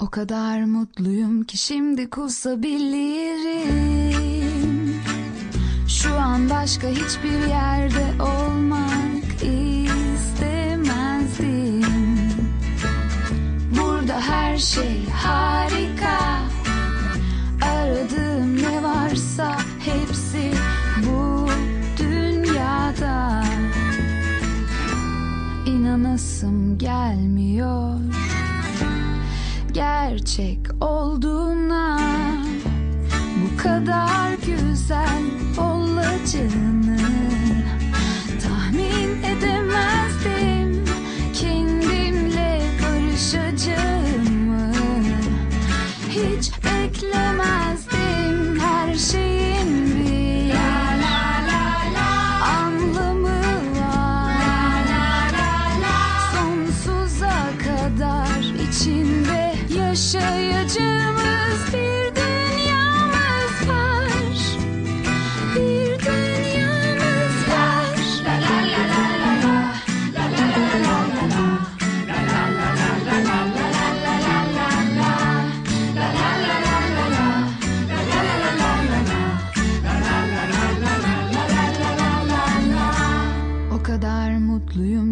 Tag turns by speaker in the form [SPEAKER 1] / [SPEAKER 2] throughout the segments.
[SPEAKER 1] O kadar mutluyum ki şimdi kusabilirim. Şu an başka hiçbir yerde gerçek olduğuna bu kadar güzel olacağını tahmin edemezdim. Kendimle barışacağımı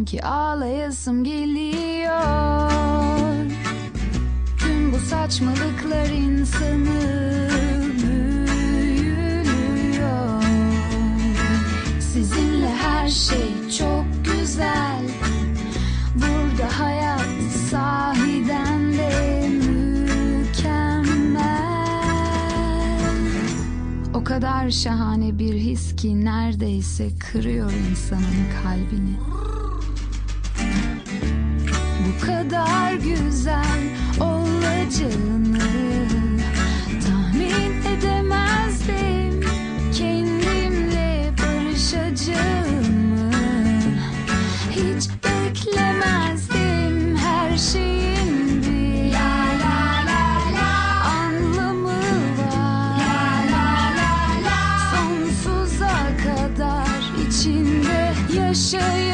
[SPEAKER 1] ki ağlayasım geliyor. Tüm bu saçmalıklar insanı büyülüyor. Sizinle her şey çok güzel. Burada hayat sahiden de mükemmel. O kadar şahane bir his ki neredeyse kırıyor insanın kalbini bu kadar güzel olacağını tahmin edemezdim. Kendimle barışacağımı hiç beklemezdim. Her şeyin bir anlamı var. Sonsuza kadar içinde yaşayacağım